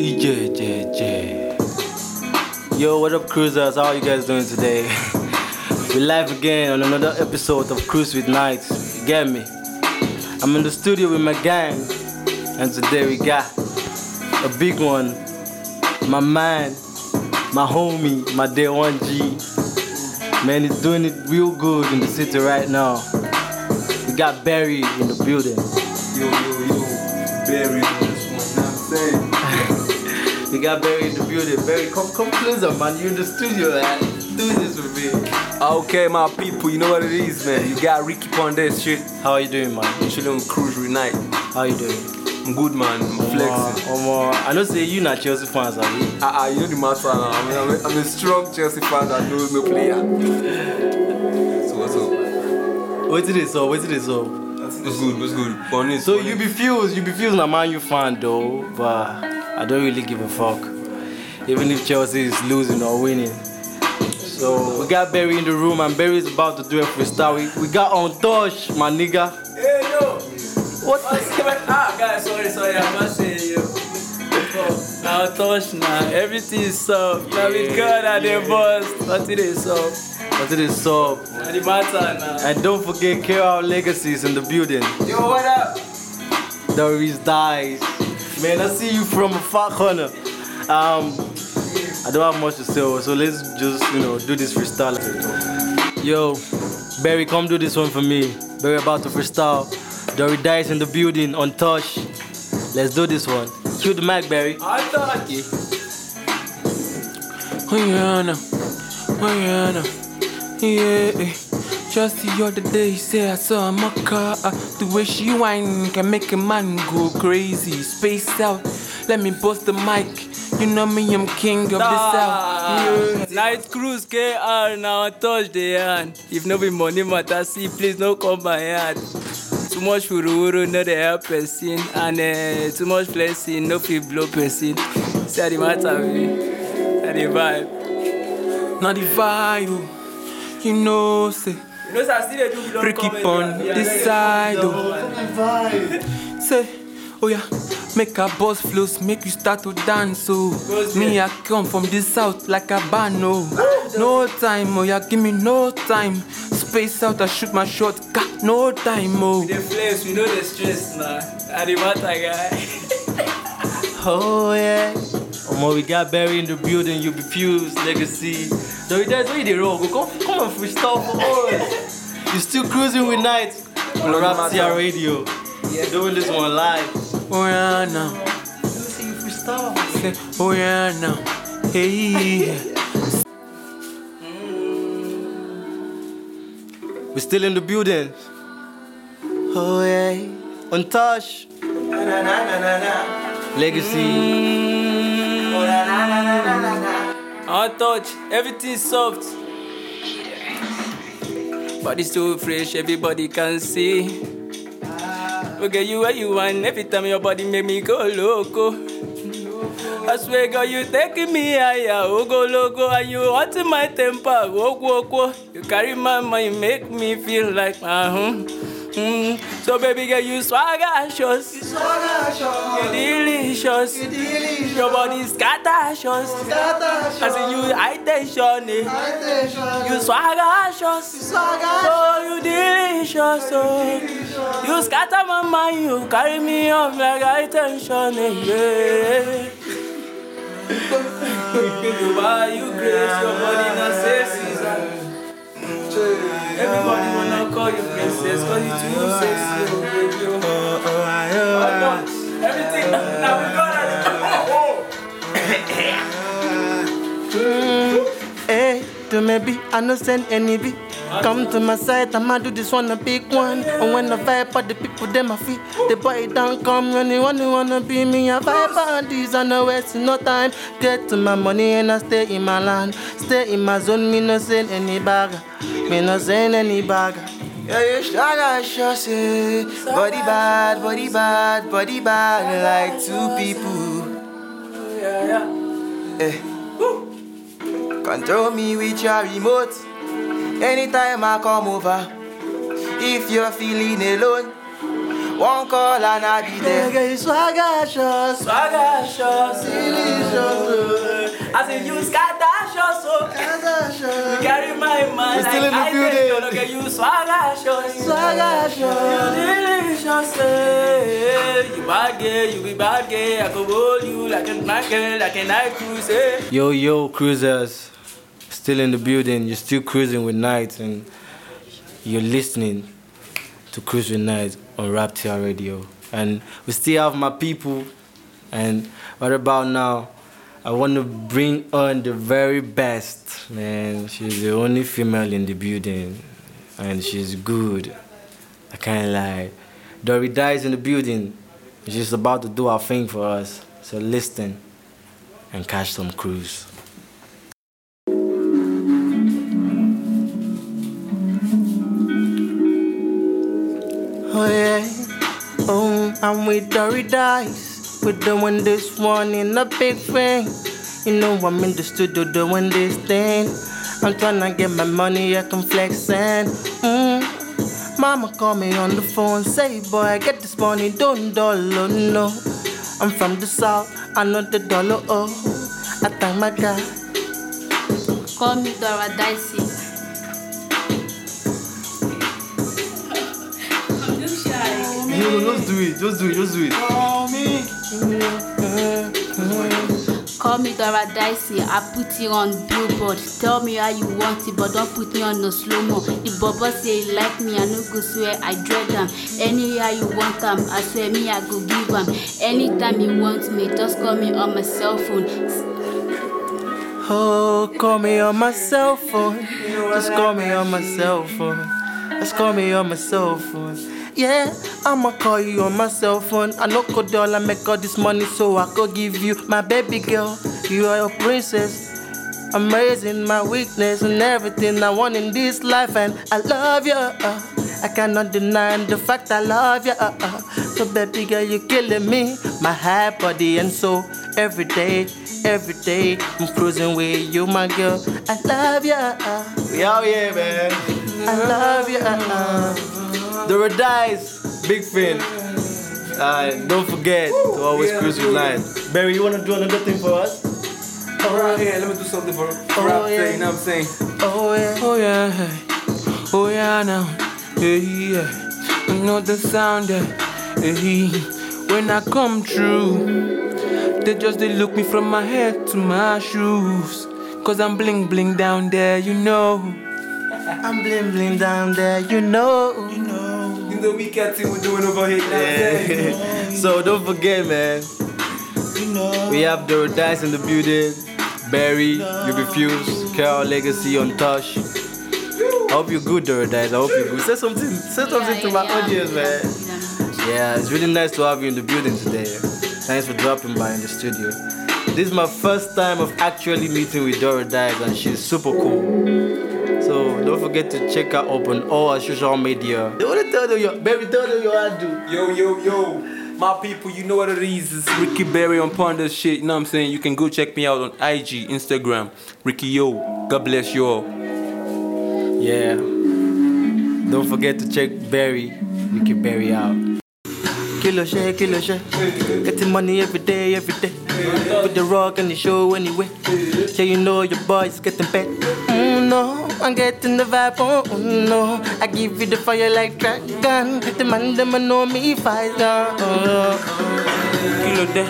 EJ, J, J. Yo, what up, cruisers? How are you guys doing today? we live again on another episode of Cruise with Nights. Get me? I'm in the studio with my gang, and today we got a big one. My man, my homie, my day one G. Man, he's doing it real good in the city right now. We got Barry in the building. Yo, yo, yo, Barry on this one, I'm saying? We got Barry in the building. Barry, come come closer, man. You're in the studio, man. Do this with me. Okay, my people, you know what it is, man. You got Ricky on this shit. How are you doing, man? Chilling with Cruise Unite. How you doing? I'm good, man. I'm flexing. Uh, I know say you not Chelsea fans, are you? Ah, uh, you know the matter now. I mean, I'm, a, I'm a strong Chelsea fan that knows no player. So what's up? This up, wait till this up. What's good? What's good? Bonnie, So you be fused, you be fused a man you fan though, but I don't really give a fuck. Even if Chelsea is losing or winning. So we got Barry in the room and Barry is about to do a freestyle. We, we got Untouched, my nigga. Hey, yo! What ah, guys, sorry, sorry, I'm not saying you. Oh, now touch now, everything is soft. Now with God and the boss, nothing is soft. What it is up? And the matter now. And don't forget KR Legacies in the building. Yo, what up? Doris dies. Man, I see you from a far corner. Um, I don't have much to say, so let's just, you know, do this freestyle. Yo, Barry, come do this one for me. Barry about to freestyle. Dory Dice in the building, untouched. Let's do this one. Cue the mic, Barry. I thought you. Rihanna, Rihanna, yeah. Just the other day, say I saw a car. uh, The way she whine can make a man go crazy. Space out, let me bust the mic. You know me, I'm king of the south. Yeah. Night cruise KR now touch the hand. If no be money matter, see please no come my hand. Too much furu no dey help person and uh, too much blessing no fit blow person. See how the matter be, na the vibe. Now the vibe, oh. you know, say. You know say I still dey do belong Ricky comedy, pon and- this side, oh. Say, oh yeah, make a boss flows, make you start to dance, oh. Me, I come from the south like a band, oh. No time, oh yeah, give me no time. Space out, I shoot my shot, got no time, oh. The flex, we know the stress now. And the matter guy. Oh, yeah. Omo, we got Barry in the building, you be fused, legacy. Dory Dice, where you roll? Go come, come and freestyle for us. You still cruising with night on Rap CR Radio. Doing this one live. Oh yeah, now. Let me see you freestyle. Say, oh yeah, now. Hey. We still in the building. Oh yeah, untouched. Legacy. Untouch, everything soft. Body so fresh, everybody can see. Okay, you where you want, every time your body make me go loco. I swear, girl, you taking me higher, oh go loco, and you wanting my temper, go go go. You carry my mind, make me feel like uh huh. Mm. So baby girl, you swaggercious, you delicious, your body scattercious. I say you high tension, eh? You swaggercious, oh you delicious, oh. You scatter my mind, you carry me up like high tension, eh? Yeah. you buy, you grace, your body not sexy. Everybody wanna call you princess, cause you too sexy, oh baby. Oh, oh, no. Everything now we got Hey, oh, oh. eh, to me be, I no send any be. Come to my side, I'ma do this one a big one. And when I vibe on the people, them I feel the boy don't come when they wanna be me. I vibe on these, I no wasting no time. Get to my money and I stay in my land. Stay in my zone, me no send any bagger. Me no send any bagger. Yeah, you sugar, sure say Body bad, body bad, body bad Like two people yeah, yeah. Eh. Control me with your remote. Anytime I come over. If you're feeling alone, One call and I be there. Girl, you swagger shots. Swagger shots. Delicious. I say you scatter shots, so Swagger shots. carry my mind We're still in the I building. take Look at you swagger shots. Swagger shots. Delicious, eh. You bad girl, you be bad girl. I could hold you like a night girl, like a night cruise, eh. Yo, yo, cruisers. Still in the building. You're still cruising with Night and you're listening to Cruise with Night on Raptia Radio. And we still have my people. And what about now? I want to bring on the very best, man. She's the only female in the building. And she's good. I can't lie. Dory Dice in the building. She's about to do her thing for us. So listen and catch some cruise. Oh yeah. Oh, I'm with Dory Dice. We're doing this one in a big thing. You know I'm in the studio doing this thing. I'm tryna get my money, I can flexin'. Mm. Mama call me on the phone, say boy, I get this money, don't dollar, no. I'm from the south, I know the dollar, oh. I thank my God. Call me Dora Dicey. I'm just shy. No, just do it, just do it, just do it. Call me Dora Dicey. I put you on billboard. Tell me how you want it, but don't put me on no slow mo. If Bobo say he like me, I no go swear I dread am. Anyhow you want am, I swear me I go give am. Anytime you want me, just call me on my cell phone. Oh, call me on my cell phone. Just call me on my cell phone. Just call me on my cell phone. Yeah, I'ma call you on my cell phone. I know could all I make all this money, so I could give you my baby girl. You are your princess. Amazing, my weakness and everything I want in this life, and I love you. uh. I cannot deny the fact I love you. uh, uh. So baby girl, you're killing me, my heart, body, and soul. Every day, every day, I'm cruising with you, my girl. I love you. We out here, man. I love you. The Dice, big fan. Uh, don't forget to always cruise with line. Barry, you wanna do another thing for us? Alright, yeah, let me do something for for Oh, rap, yeah. you know what I'm saying? Oh yeah. Oh yeah, hey. oh yeah now, hey yeah. You know the sound, yeah. hey. When I come through, they just they look me from my head to my shoes. Cause I'm bling bling down there, you know. I'm bling bling down there, you know. You know. You know, we cat thing we're doing over here, you know what I'm saying? so don't forget, man. We have the Dice in the building. Barry, You Refuse, Carol Legacy, Untouched. I hope you're good, Dora Dice. I hope you're good. Say something, say something to my audience, man. Yeah, it's really nice to have you in the building today. Thanks for dropping by in the studio. This is my first time of actually meeting with Dora Dice, and she's super cool. So don't forget to check her up on all our social media. They want to tell them your baby, tell them your handle. Yo, yo, yo. My people, you know what it is. It's Ricky Berry on Ponder shit. You know what I'm saying? You can go check me out on IG, Instagram. Ricky Yo. God bless you all. Yeah. Don't forget to check Barry, Ricky Berry out. Kilo share, kilo share. Getting money every day, every day. With the rock and the show anyway. Yeah, you know your boy's getting paid. Mm, no, I'm getting the vibe. Oh, mm, no, I give you the fire like dragon. The man, them know me fight. Oh, Kilo de,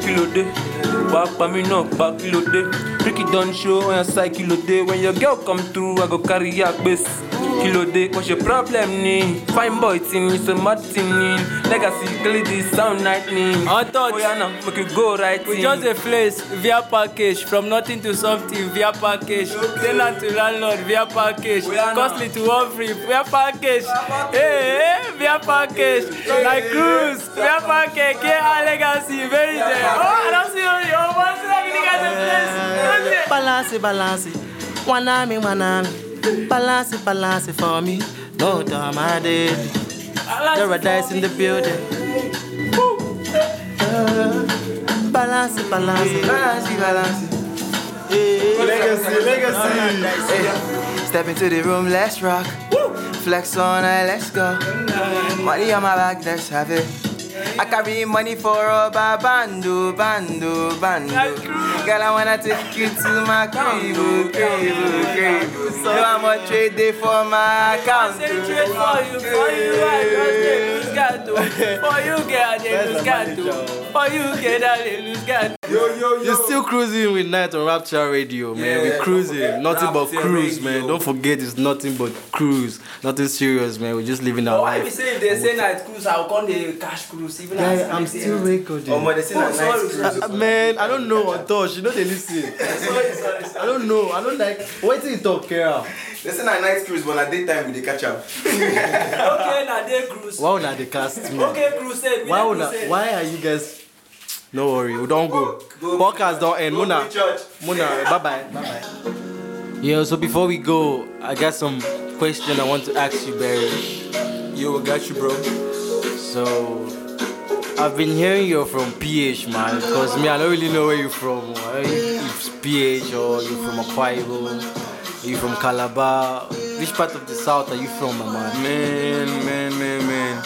kilo de. Wá pa mí náà pa kilo de. Ricky don show when I say kilo de. When your girl come through, I go carry her gbèsè. Kilo de, what's your problem ni? Fine boy tin ni, so mad tin ni. Legacy, clearly this sound lightning. Untouched. Oh yeah now, make you go right We just a place via package from nothing to something via package tenant to landlord via package oh, costly to one free via package hey, hey, via package like cruise via package KR legacy very there oh I don't see you your one see that nigga the place you? balance it, balance it. One army, one army. Balance it, balance it for me. No time, I did. Dice in the building. Uh, balance it, balance it, balance it, balance it. Legacy, legacy. Hey, step into the room, let's rock. flex on it, let's go. Money on my back, let's have it. I carry money for a bando, bando, bando. Girl, I wanna take you to my crib, crib, crib. So I'ma trade day for my account. Concentrate for you, for you, I just dey lose oh. For you, girl, I dey lose oh. For you, girl, I dey lose guard. You're still cruising with Night on Rapture Radio, man. We're cruising. Nothing but cruise, Radio. man. Don't forget it's nothing but cruise. Nothing serious, man. We're just living our Why we life. say if they say night cruise, I will come the cash cruise. Even Guy, as I'm still recording. Oh, but they say Oh, nice sorry, cruise. Uh, man, I don't know on touch. You know they listen. Sorry, sorry, sorry. I don't know. I don't like. Wait till you talk, Kara. They say night cruise, but at daytime we dey catch up. Okay, now they cruise. Why would they cast me? Okay, crusade. Why dey would crusade. Why are you guys? No worry, we don't go. Podcast don't end. Muna. Muna, bye bye, bye bye. Yeah. So before we go, I got some question I want to ask you, Barry. Yo, I got you, bro. So I've been hearing you're from PH, man. Cause me, I don't really know where you're from. Or If it's PH or you're from Akwa Ibom, you from Calabar. Which part of the south are you from, my man? Man, man, man, man.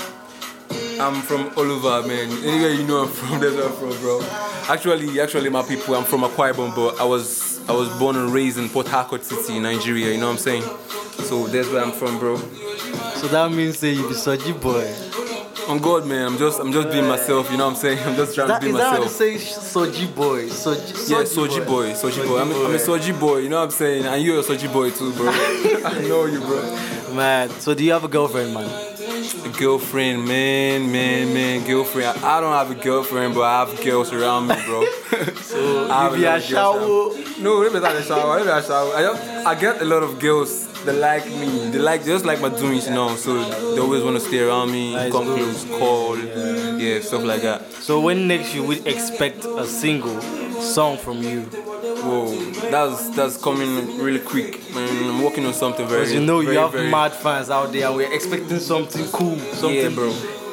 I'm from Oliver, man. Anywhere you know I'm from, that's where I'm from, bro. Actually, actually, my people, I'm from Akwa Ibom, but I was I was born and raised in Port Harcourt City, Nigeria. You know what I'm saying? So that's where I'm from, bro. So that means say you be Soji boy. On God, man, I'm just I'm just being myself. You know what I'm saying? I'm just trying That, to be is that how they myself. say Soji boy? Soji, Yeah, Soji boy, Soji boy. I'm, I'm a Soji boy, you know what I'm saying? And you're a Soji boy too, bro. I know you, bro. Man, so do you have a girlfriend, man? A girlfriend, man, man, man, girlfriend. I, I don't have a girlfriend, but I have girls around me, bro. so I have you be a of girls around- shower. No, maybe not a shower. Maybe a shower. I, just, I get a lot of girls that like me. They like just like my doings, you know. So they always want to stay around me, Nice, come good. close, call, yeah. stuff like that. So when next you would expect a single song from you? Whoa, that's that's coming really quick, man. I'm working on something very. Because you know very, you have very- mad fans out there, we're expecting something cool, something, Yeah, bro.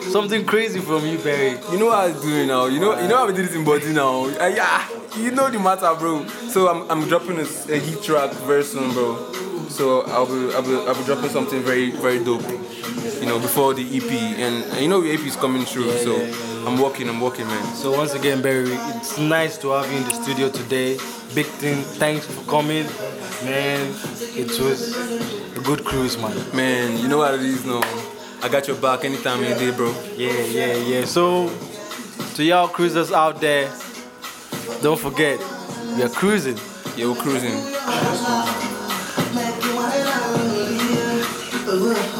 something crazy from you, Barry. You know what I'm doing now. You know, you know how we did it in body now. Uh, yeah, you know the matter, bro. So I'm, I'm dropping a heat track very soon, bro. So I'll be, I'll be, I'll be dropping something very, very dope. You know, before the EP, and, and you know the EP is coming through. so I'm working, I'm working, man. So once again, Barry, it's nice to have you in the studio today. Big thing, thanks for coming, man. It was a good cruise, man. Man, you know what it is now. I got your back anytime, any day, bro. Yeah, yeah, yeah. So to y'all cruisers out there, don't forget, we are cruising. Yeah, we're cruising.